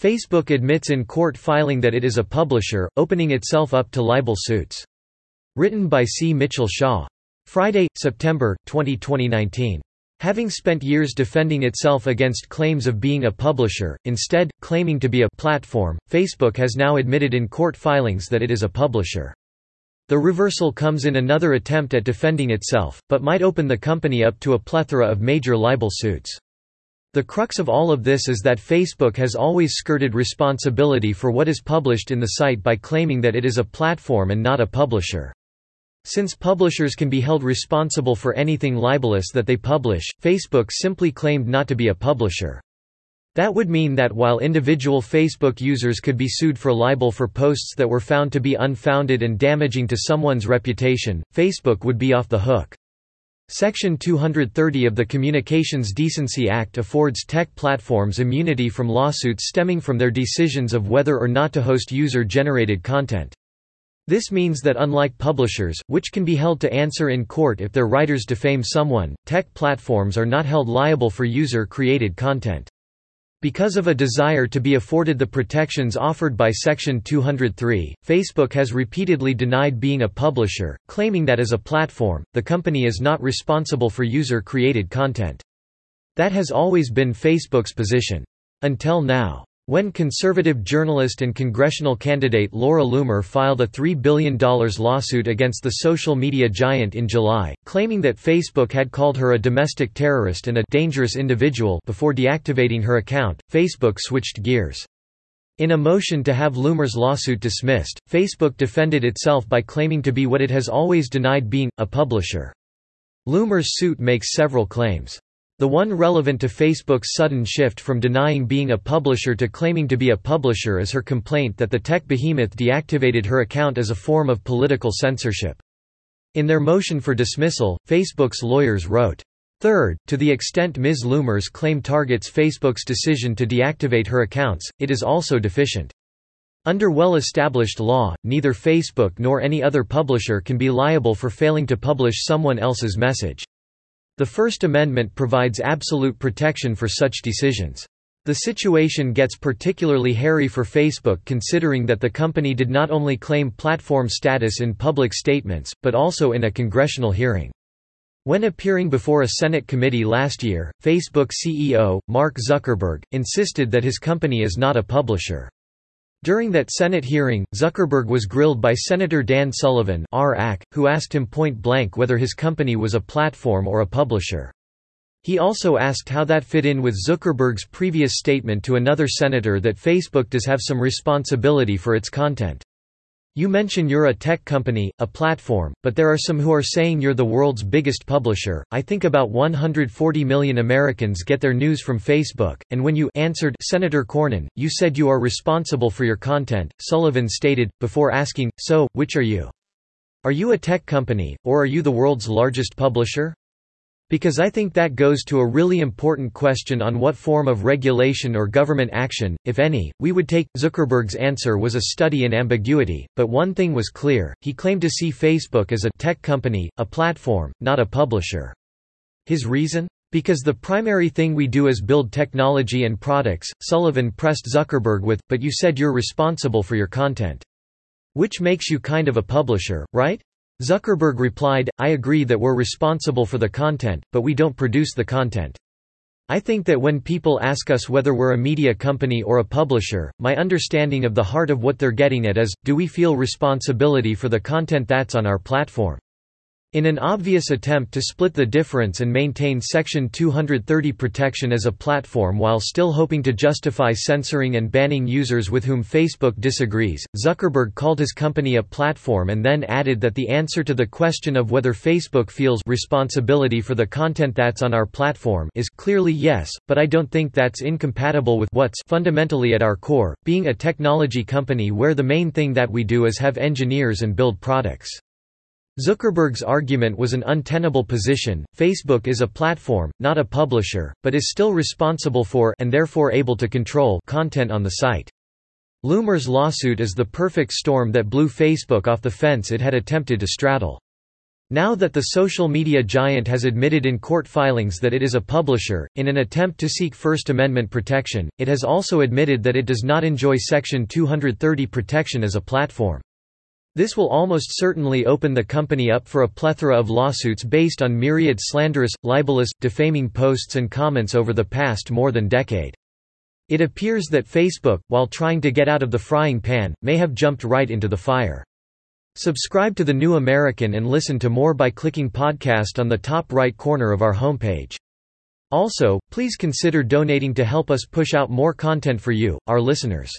Facebook admits in court filing that it is a publisher, opening itself up to libel suits. Written by C. Mitchell Shaw. Friday, September, 20, 2019. Having spent years defending itself against claims of being a publisher, instead, claiming to be a platform, Facebook has now admitted in court filings that it is a publisher. The reversal comes in another attempt at defending itself, but might open the company up to a plethora of major libel suits. The crux of all of this is that Facebook has always skirted responsibility for what is published in the site by claiming that it is a platform and not a publisher. Since publishers can be held responsible for anything libelous that they publish, Facebook simply claimed not to be a publisher. That would mean that while individual Facebook users could be sued for libel for posts that were found to be unfounded and damaging to someone's reputation, Facebook would be off the hook. Section 230 of the Communications Decency Act affords tech platforms immunity from lawsuits stemming from their decisions of whether or not to host user-generated content. This means that unlike publishers, which can be held to answer in court if their writers defame someone, tech platforms are not held liable for user-created content. Because of a desire to be afforded the protections offered by Section 203, Facebook has repeatedly denied being a publisher, claiming that as a platform, the company is not responsible for user-created content. That has always been Facebook's position. Until now. When conservative journalist and congressional candidate Laura Loomer filed a $3 billion lawsuit against the social media giant in July, claiming that Facebook had called her a domestic terrorist and a dangerous individual before deactivating her account, Facebook switched gears. In a motion to have Loomer's lawsuit dismissed, Facebook defended itself by claiming to be what it has always denied being, a publisher. Loomer's suit makes several claims. The one relevant to Facebook's sudden shift from denying being a publisher to claiming to be a publisher is her complaint that the tech behemoth deactivated her account as a form of political censorship. In their motion for dismissal, Facebook's lawyers wrote, Third, to the extent Ms. Loomer's claim targets Facebook's decision to deactivate her accounts, it is also deficient. Under well-established law, neither Facebook nor any other publisher can be liable for failing to publish someone else's message. The First Amendment provides absolute protection for such decisions. The situation gets particularly hairy for Facebook considering that the company did not only claim platform status in public statements, but also in a congressional hearing. When appearing before a Senate committee last year, Facebook CEO, Mark Zuckerberg, insisted that his company is not a publisher. During that Senate hearing, Zuckerberg was grilled by Senator Dan Sullivan who asked him point-blank whether his company was a platform or a publisher. He also asked how that fit in with Zuckerberg's previous statement to another senator that Facebook does have some responsibility for its content. You mention you're a tech company, a platform, but there are some who are saying you're the world's biggest publisher. I think about 140 million Americans get their news from Facebook, and when you answered Senator Cornyn, you said you are responsible for your content, Sullivan stated, before asking, so, which are you? Are you a tech company, or are you the world's largest publisher? Because I think that goes to a really important question on what form of regulation or government action, if any, we would take. Zuckerberg's answer was a study in ambiguity, but one thing was clear he claimed to see Facebook as a tech company, a platform, not a publisher. His reason? Because the primary thing we do is build technology and products, Sullivan pressed Zuckerberg with, but you said you're responsible for your content. Which makes you kind of a publisher, right? Zuckerberg replied, I agree that we're responsible for the content, but we don't produce the content. I think that when people ask us whether we're a media company or a publisher, my understanding of the heart of what they're getting at is, do we feel responsibility for the content that's on our platform? In an obvious attempt to split the difference and maintain Section 230 protection as a platform while still hoping to justify censoring and banning users with whom Facebook disagrees, Zuckerberg called his company a platform and then added that the answer to the question of whether Facebook feels responsibility for the content that's on our platform is clearly yes, but I don't think that's incompatible with what's fundamentally at our core, being a technology company where the main thing that we do is have engineers and build products. Zuckerberg's argument was an untenable position. Facebook is a platform, not a publisher, but is still responsible for and therefore able to control content on the site. Loomer's lawsuit is the perfect storm that blew Facebook off the fence it had attempted to straddle. Now that the social media giant has admitted in court filings that it is a publisher, in an attempt to seek First Amendment protection, it has also admitted that it does not enjoy Section 230 protection as a platform. This will almost certainly open the company up for a plethora of lawsuits based on myriad slanderous, libelous, defaming posts and comments over the past more than decade. It appears that Facebook, while trying to get out of the frying pan, may have jumped right into the fire. Subscribe to The New American and listen to more by clicking podcast on the top right corner of our homepage. Also, please consider donating to help us push out more content for you, our listeners.